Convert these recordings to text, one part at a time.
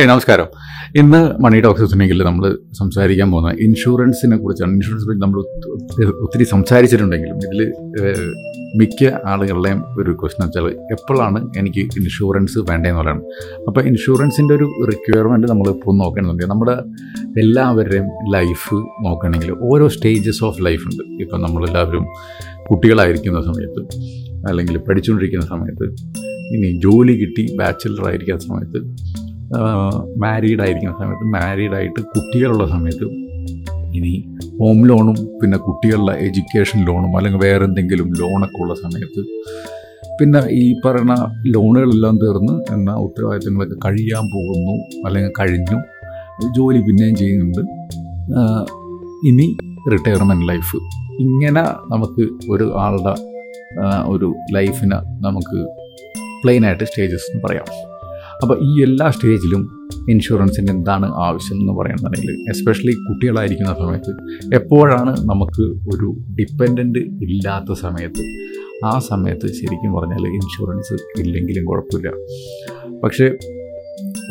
ഏയ് നമസ്കാരം. ഇന്ന് മണി ടോക്സിനെങ്കിൽ നമ്മൾ സംസാരിക്കാൻ പോകുന്നത് ഇൻഷുറൻസിനെ കുറിച്ചാണ്. ഇൻഷുറൻസ് പറ്റി നമ്മൾ ഒത്തിരി- സംസാരിച്ചിട്ടുണ്ടെങ്കിലും ഇതിൽ മിക്ക ആളുകളുടെയും ഒരു ക്വസ്റ്റൻ വെച്ചാൽ എപ്പോഴാണ് എനിക്ക് ഇൻഷുറൻസ് വേണ്ടതെന്ന് പറയുന്നത്. അപ്പോൾ ഇൻഷുറൻസിന്റെ ഒരു റിക്വയർമെന്റ് നമ്മൾ ഇപ്പോൾ നോക്കണമെന്നുണ്ടെങ്കിൽ നമ്മുടെ എല്ലാവരുടെയും ലൈഫ് നോക്കുകയാണെങ്കിൽ ഓരോ സ്റ്റേജസ് ഓഫ് ലൈഫ് ഉണ്ട്. ഇപ്പം നമ്മളെല്ലാവരും കുട്ടികളായിരിക്കുന്ന സമയത്ത് അല്ലെങ്കിൽ പഠിച്ചുകൊണ്ടിരിക്കുന്ന സമയത്ത് ഇനി ജോലി കിട്ടി ബാച്ചിലർ ആയിരിക്കുന്ന സമയത്ത് മാരീഡ് ആയിരിക്കുന്ന സമയത്ത് മാരീഡ് ആയിട്ട് കുട്ടികളുള്ള സമയത്ത് ഇനി ഹോം ലോണും പിന്നെ കുട്ടികളുടെ എഡ്യൂക്കേഷൻ ലോണും അല്ലെങ്കിൽ വേറെ എന്തെങ്കിലും ലോണൊക്കെ ഉള്ള സമയത്ത് പിന്നെ ഈ പറയുന്ന ലോണുകളെല്ലാം തീർന്ന് എന്ന ഉത്തരവാദിത്തങ്ങളൊക്കെ കഴിയാൻ പോകുന്നു അല്ലെങ്കിൽ കഴിഞ്ഞു. ജോലി പിന്നെയും ചെയ്യുന്നുണ്ട്. ഇനി റിട്ടയർമെന്റ് ലൈഫ് ഇങ്ങനെ നമുക്ക് ഒരു ആളുടെ ഒരു ലൈഫിന് നമുക്ക് പ്ലെയിനായിട്ട് സ്റ്റേജസ് എന്ന് പറയാം. അപ്പോൾ ഈ എല്ലാ സ്റ്റേജിലും ഇൻഷുറൻസിന്റെ എന്താണ് ആവശ്യം എന്ന് പറയുന്നുണ്ടെങ്കിൽ എസ്പെഷ്യലി കുട്ടികളായിരിക്കുന്ന സമയത്ത് എപ്പോഴാണ് നമുക്ക് ഒരു ഡിപ്പെൻഡന്റ് ഇല്ലാത്ത സമയത്ത്? ആ സമയത്ത് ശരിക്കും പറഞ്ഞാൽ ഇൻഷുറൻസ് ഇല്ലെങ്കിലും കുഴപ്പമില്ല. പക്ഷേ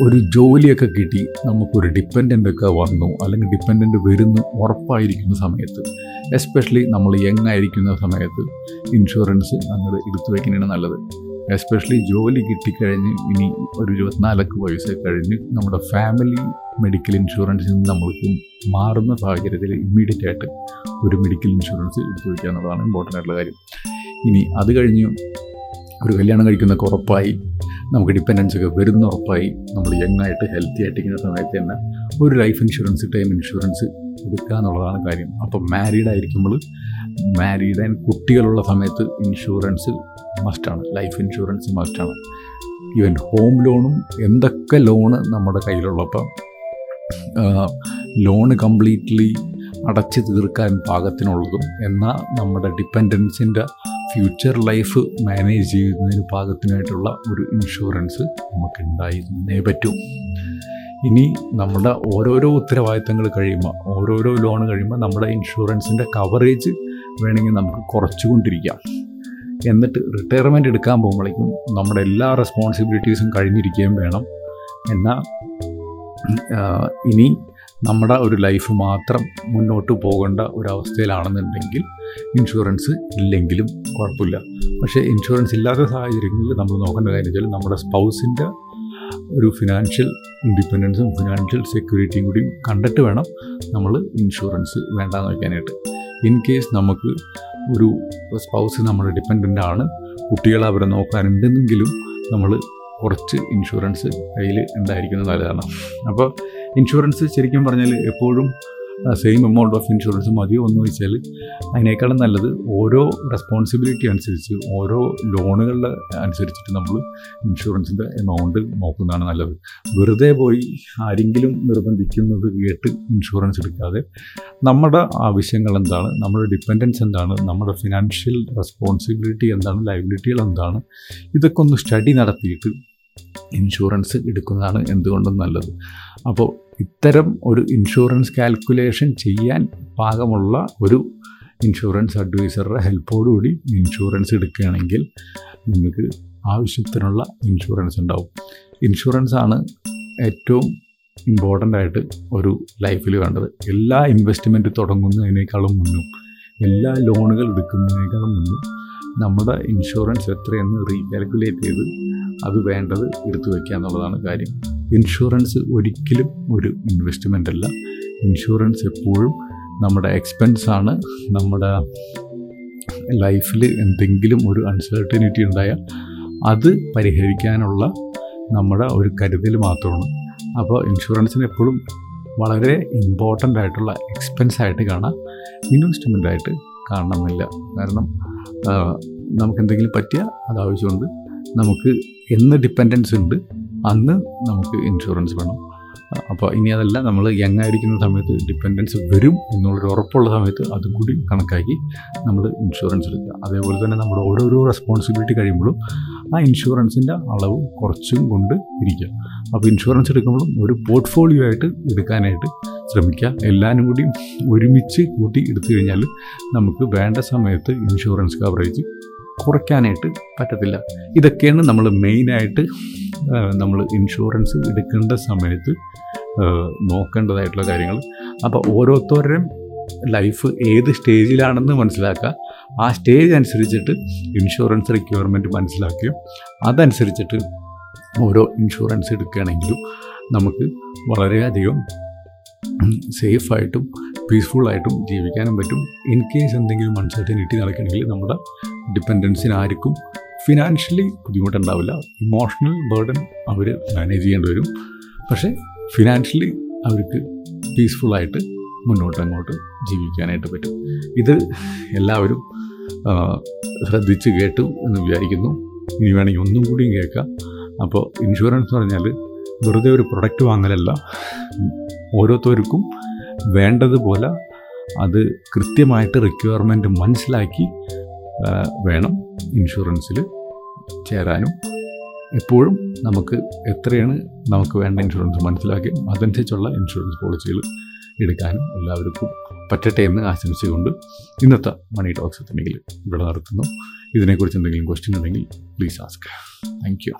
ഒരു ജോലിയൊക്കെ കിട്ടി നമുക്കൊരു ഡിപ്പെൻഡന്റൊക്കെ വന്നു അല്ലെങ്കിൽ ഡിപ്പെൻഡന്റ് വരുന്നു ഉറപ്പായിരിക്കുന്ന സമയത്ത് എസ്പെഷ്യലി നമ്മൾ യങ് ആയിരിക്കുന്ന സമയത്ത് ഇൻഷുറൻസ് നമ്മൾ എടുത്തു വയ്ക്കുന്നതാണ് നല്ലത്. എസ്പെഷ്യലി ജോലി കിട്ടിക്കഴിഞ്ഞ് ഇനി ഒരു ഇരുപത്തിനാലൊക്കെ വയസ്സ് കഴിഞ്ഞ് നമ്മുടെ ഫാമിലി മെഡിക്കൽ ഇൻഷുറൻസിൽ നിന്ന് നമ്മൾക്ക് മാറുന്ന സാഹചര്യത്തിൽ ഇമ്മീഡിയറ്റ് ആയിട്ട് ഒരു മെഡിക്കൽ ഇൻഷുറൻസ് എടുത്തു വയ്ക്കുക എന്നുള്ളതാണ് ഇമ്പോർട്ടന്റ് ആയിട്ടുള്ള കാര്യം. ഇനി അത് കഴിഞ്ഞ് ഒരു കല്യാണം കഴിക്കുന്നൊക്കെ ഉറപ്പായി നമുക്ക് ഡിപ്പെൻഡൻസ് ഒക്കെ വരുന്ന ഉറപ്പായി നമ്മൾ യങ് ആയിട്ട് ഹെൽത്തി ആയിട്ടിരിക്കുന്ന സമയത്ത് തന്നെ ഒരു ലൈഫ് ഇൻഷുറൻസ് ടൈം ഇൻഷുറൻസ് എടുക്കുക എന്നുള്ളതാണ് കാര്യം. അപ്പോൾ മാരീഡ് ആയിരിക്കുമ്പോൾ മാരീഡ് ആൻഡ് കുട്ടികളുള്ള സമയത്ത് ഇൻഷുറൻസ് മസ്റ്റാണ് ലൈഫ് ഇൻഷുറൻസ് മസ്റ്റാണ് ഈവൻ ഹോം ലോണും എന്തൊക്കെ ലോണ് നമ്മുടെ കയ്യിലുള്ളപ്പം ലോണ് കംപ്ലീറ്റ്ലി അടച്ചു തീർക്കാൻ പാകത്തിനുള്ളതും എന്നാൽ നമ്മുടെ ഡിപ്പെൻഡൻസിന്റെ ഫ്യൂച്ചർ ലൈഫ് മാനേജ് ചെയ്യുന്നതിന് പാകത്തിനായിട്ടുള്ള ഒരു ഇൻഷുറൻസ് നമുക്ക് ഉണ്ടായിരുന്നേ പറ്റൂ. ഇനി നമ്മുടെ ഓരോരോ ഉത്തരവാദിത്തങ്ങൾ കഴിയുമ്പോൾ ഓരോരോ ലോൺ കഴിയുമ്പോൾ നമ്മുടെ ഇൻഷുറൻസിന്റെ കവറേജ് വേണമെങ്കിൽ നമുക്ക് കുറച്ചുകൊണ്ടിരിക്കാം. എന്നിട്ട് റിട്ടയർമെന്റ് എടുക്കാൻ പോകുമ്പോഴേക്കും നമ്മുടെ എല്ലാ റെസ്പോൺസിബിലിറ്റീസും കഴിഞ്ഞിരിക്കുകയും വേണം. എന്നാൽ ഇനി നമ്മുടെ ഒരു ലൈഫ് മാത്രം മുന്നോട്ട് പോകേണ്ട ഒരവസ്ഥയിലാണെന്നുണ്ടെങ്കിൽ ഇൻഷുറൻസ് ഇല്ലെങ്കിലും കുഴപ്പമില്ല. പക്ഷേ ഇൻഷുറൻസ് ഇല്ലാത്ത സാഹചര്യങ്ങളിൽ നമ്മൾ നോക്കേണ്ട കാര്യം വെച്ചാൽ നമ്മുടെ സ്പൗസിന്റെ ഒരു ഫിനാൻഷ്യൽ ഇൻഡിപെൻഡൻസും ഫിനാൻഷ്യൽ സെക്യൂരിറ്റിയും കൂടി കണ്ടിട്ട് വേണം നമ്മൾ ഇൻഷുറൻസ് വേണ്ടാന്ന് വയ്ക്കാനായിട്ട് ഇൻ കേസ് നമുക്ക് ഒരു സ്പൗസ് നമ്മുടെ ഡിപ്പെൻഡന്റ് ആണ് കുട്ടികൾ അവരെ നോക്കാനുണ്ടെന്നെങ്കിലും നമ്മൾ കുറച്ച് ഇൻഷുറൻസ് കയ്യിൽ ഉണ്ടായിരിക്കുന്നത് നല്ലതാണ്. അപ്പോൾ ഇൻഷുറൻസ് ശരിക്കും പറഞ്ഞാൽ എപ്പോഴും സെയിം എമൗണ്ട് ഓഫ് ഇൻഷുറൻസ് മതിയോ എന്ന് വെച്ചാൽ അതിനേക്കാളും നല്ലത് ഓരോ റെസ്പോൺസിബിലിറ്റി അനുസരിച്ച് ഓരോ ലോണുകളുടെ അനുസരിച്ചിട്ട് നമ്മൾ ഇൻഷുറൻസിന്റെ എമൗണ്ട് നോക്കുന്നതാണ് നല്ലത്. വെറുതെ പോയി ആരെങ്കിലും നിർബന്ധിക്കുന്നത് കേട്ട് ഇൻഷുറൻസ് എടുക്കാതെ നമ്മുടെ ആവശ്യങ്ങൾ എന്താണ് നമ്മുടെ ഡിപ്പെൻഡൻസ് എന്താണ് നമ്മുടെ ഫിനാൻഷ്യൽ റെസ്പോൺസിബിലിറ്റി എന്താണ് ലൈബിലിറ്റികൾ എന്താണ് ഇതൊക്കെ ഒന്ന് സ്റ്റഡി നടത്തിയിട്ട് ഇൻഷുറൻസ് എടുക്കുന്നതാണ് എന്തുകൊണ്ടും നല്ലത്. അപ്പോൾ ഇത്തരം ഒരു ഇൻഷുറൻസ് കാൽക്കുലേഷൻ ചെയ്യാൻ പാകമുള്ള ഒരു ഇൻഷുറൻസ് അഡ്വൈസറുടെ ഹെൽപ്പോടുകൂടി ഇൻഷുറൻസ് എടുക്കുകയാണെങ്കിൽ നിങ്ങൾക്ക് ആവശ്യത്തിനുള്ള ഇൻഷുറൻസ് ഉണ്ടാവും. ഇൻഷുറൻസ് ആണ് ഏറ്റവും ഇമ്പോർട്ടന്റ് ആയിട്ട് ഒരു ലൈഫിൽ വേണ്ടത്. എല്ലാ ഇൻവെസ്റ്റ്മെന്റ് തുടങ്ങുന്നതിനേക്കാളും മുന്നും എല്ലാ ലോണുകൾ എടുക്കുന്നതിനേക്കാളും മുന്നും നമ്മുടെ ഇൻഷുറൻസ് എത്രയെന്ന് റീകാൽക്കുലേറ്റ് ചെയ്ത് അത് വേണ്ടത് എടുത്തു വയ്ക്കുക എന്നുള്ളതാണ് കാര്യം. ഇൻഷുറൻസ് ഒരിക്കലും ഒരു ഇൻവെസ്റ്റ്മെന്റ് അല്ല ഇൻഷുറൻസ് എപ്പോഴും നമ്മുടെ എക്സ്പെൻസാണ് നമ്മുടെ ലൈഫിൽ എന്തെങ്കിലും ഒരു അൺസർട്ടനിറ്റി ഉണ്ടായാൽ അത് പരിഹരിക്കാനുള്ള നമ്മുടെ ഒരു കരുതൽ മാത്രമാണ്. അപ്പോൾ ഇൻഷുറൻസിന് എപ്പോഴും വളരെ ഇമ്പോർട്ടന്റ് ആയിട്ടുള്ള എക്സ്പെൻസ് ആയിട്ട് കാണാം. ഇൻവെസ്റ്റ്മെന്റ് ആയിട്ട് കാണണമെന്നില്ല. കാരണം നമുക്ക് എന്തെങ്കിലും പറ്റിയാൽ അത് ആവശ്യമുണ്ട്. നമുക്ക് എന്ന് ഡിപ്പെൻഡൻസ് ഉണ്ട് അന്ന് നമുക്ക് ഇൻഷുറൻസ് വേണം. അപ്പോൾ ഇനി അതല്ല നമ്മൾ യങ് ആയിരിക്കുന്ന സമയത്ത് ഡിപ്പെൻഡൻസ് വരും എന്നുള്ളൊരു ഉറപ്പുള്ള സമയത്ത് അതും കൂടി കണക്കാക്കി നമ്മൾ ഇൻഷുറൻസ് എടുക്കുക. അതേപോലെ തന്നെ നമ്മുടെ ഓരോരോ റെസ്പോൺസിബിലിറ്റി കഴിയുമ്പോഴും ആ ഇൻഷുറൻസിന്റെ അളവ് കുറച്ചും കൊണ്ട് ഇരിക്കുക. അപ്പോൾ ഇൻഷുറൻസ് എടുക്കുമ്പോഴും ഒരു പോർട്ട്ഫോളിയോ ആയിട്ട് എടുക്കാനായിട്ട് ശ്രമിക്കുക. എല്ലാവരും കൂടി ഒരുമിച്ച് കൂട്ടി എടുത്തു കഴിഞ്ഞാൽ നമുക്ക് വേണ്ട സമയത്ത് ഇൻഷുറൻസ് കവറേജ് കുറയ്ക്കാനായിട്ട് പറ്റത്തില്ല. ഇതൊക്കെയാണ് നമ്മൾ മെയിനായിട്ട് നമ്മൾ ഇൻഷുറൻസ് എടുക്കേണ്ട സമയത്ത് നോക്കേണ്ടതായിട്ടുള്ള കാര്യങ്ങൾ. അപ്പോൾ ഓരോരുത്തരുടെയും ലൈഫ് ഏത് സ്റ്റേജിലാണെന്ന് മനസ്സിലാക്കുക. ആ സ്റ്റേജ് അനുസരിച്ചിട്ട് ഇൻഷുറൻസ് റിക്വയർമെന്റ് മനസ്സിലാക്കുകയും അതനുസരിച്ചിട്ട് ഓരോ ഇൻഷുറൻസ് എടുക്കുകയാണെങ്കിലും നമുക്ക് വളരെയധികം സേഫായിട്ടും പീസ്ഫുള്ളായിട്ടും ജീവിക്കാനും പറ്റും. ഇൻ കേസ് എന്തെങ്കിലും അൺസർട്ടനിറ്റി നടക്കണമെങ്കിൽ നമ്മുടെ ഡിപ്പെൻഡൻസിന് ആർക്കും ഫിനാൻഷ്യലി ബുദ്ധിമുട്ടുണ്ടാവില്ല. ഇമോഷണൽ ബേർഡൻ അവർ മാനേജ് ചെയ്യേണ്ടി വരും. പക്ഷേ ഫിനാൻഷ്യലി അവർക്ക് പീസ്ഫുള്ളായിട്ട് മുന്നോട്ട് അങ്ങോട്ട് ജീവിക്കാനായിട്ട് പറ്റും. ഇത് എല്ലാവരും ശ്രദ്ധിച്ച് കേട്ടു എന്ന് വിചാരിക്കുന്നു. ഇനി വേണമെങ്കിൽ ഒന്നും കൂടിയും കേൾക്കാം. അപ്പോൾ ഇൻഷുറൻസ് എന്ന് പറഞ്ഞാൽ വെറുതെ ഒരു പ്രൊഡക്റ്റ് വാങ്ങലല്ല. ഓരോരുത്തർക്കും വേണ്ടതുപോലെ അത് കൃത്യമായിട്ട് റിക്വയർമെന്റ് മനസ്സിലാക്കി വേണം ഇൻഷുറൻസിൽ ചേരാനും. എപ്പോഴും നമുക്ക് എത്രയാണ് നമുക്ക് വേണ്ട ഇൻഷുറൻസ് മനസ്സിലാക്കി അതനുസരിച്ചുള്ള ഇൻഷുറൻസ് പോളിസികൾ എടുക്കാനും എല്ലാവർക്കും പറ്റട്ടെ എന്ന് ആശംസിച്ചുകൊണ്ട് ഇന്നത്തെ മണി ടോക്സ് എത്തണമെങ്കിൽ ഇവിടെ നടത്തുന്നു ഇതിനെക്കുറിച്ച് എന്തെങ്കിലും ക്വസ്റ്റ്യൻ ഉണ്ടെങ്കിൽ പ്ലീസ് ആസ്ക് താങ്ക് യു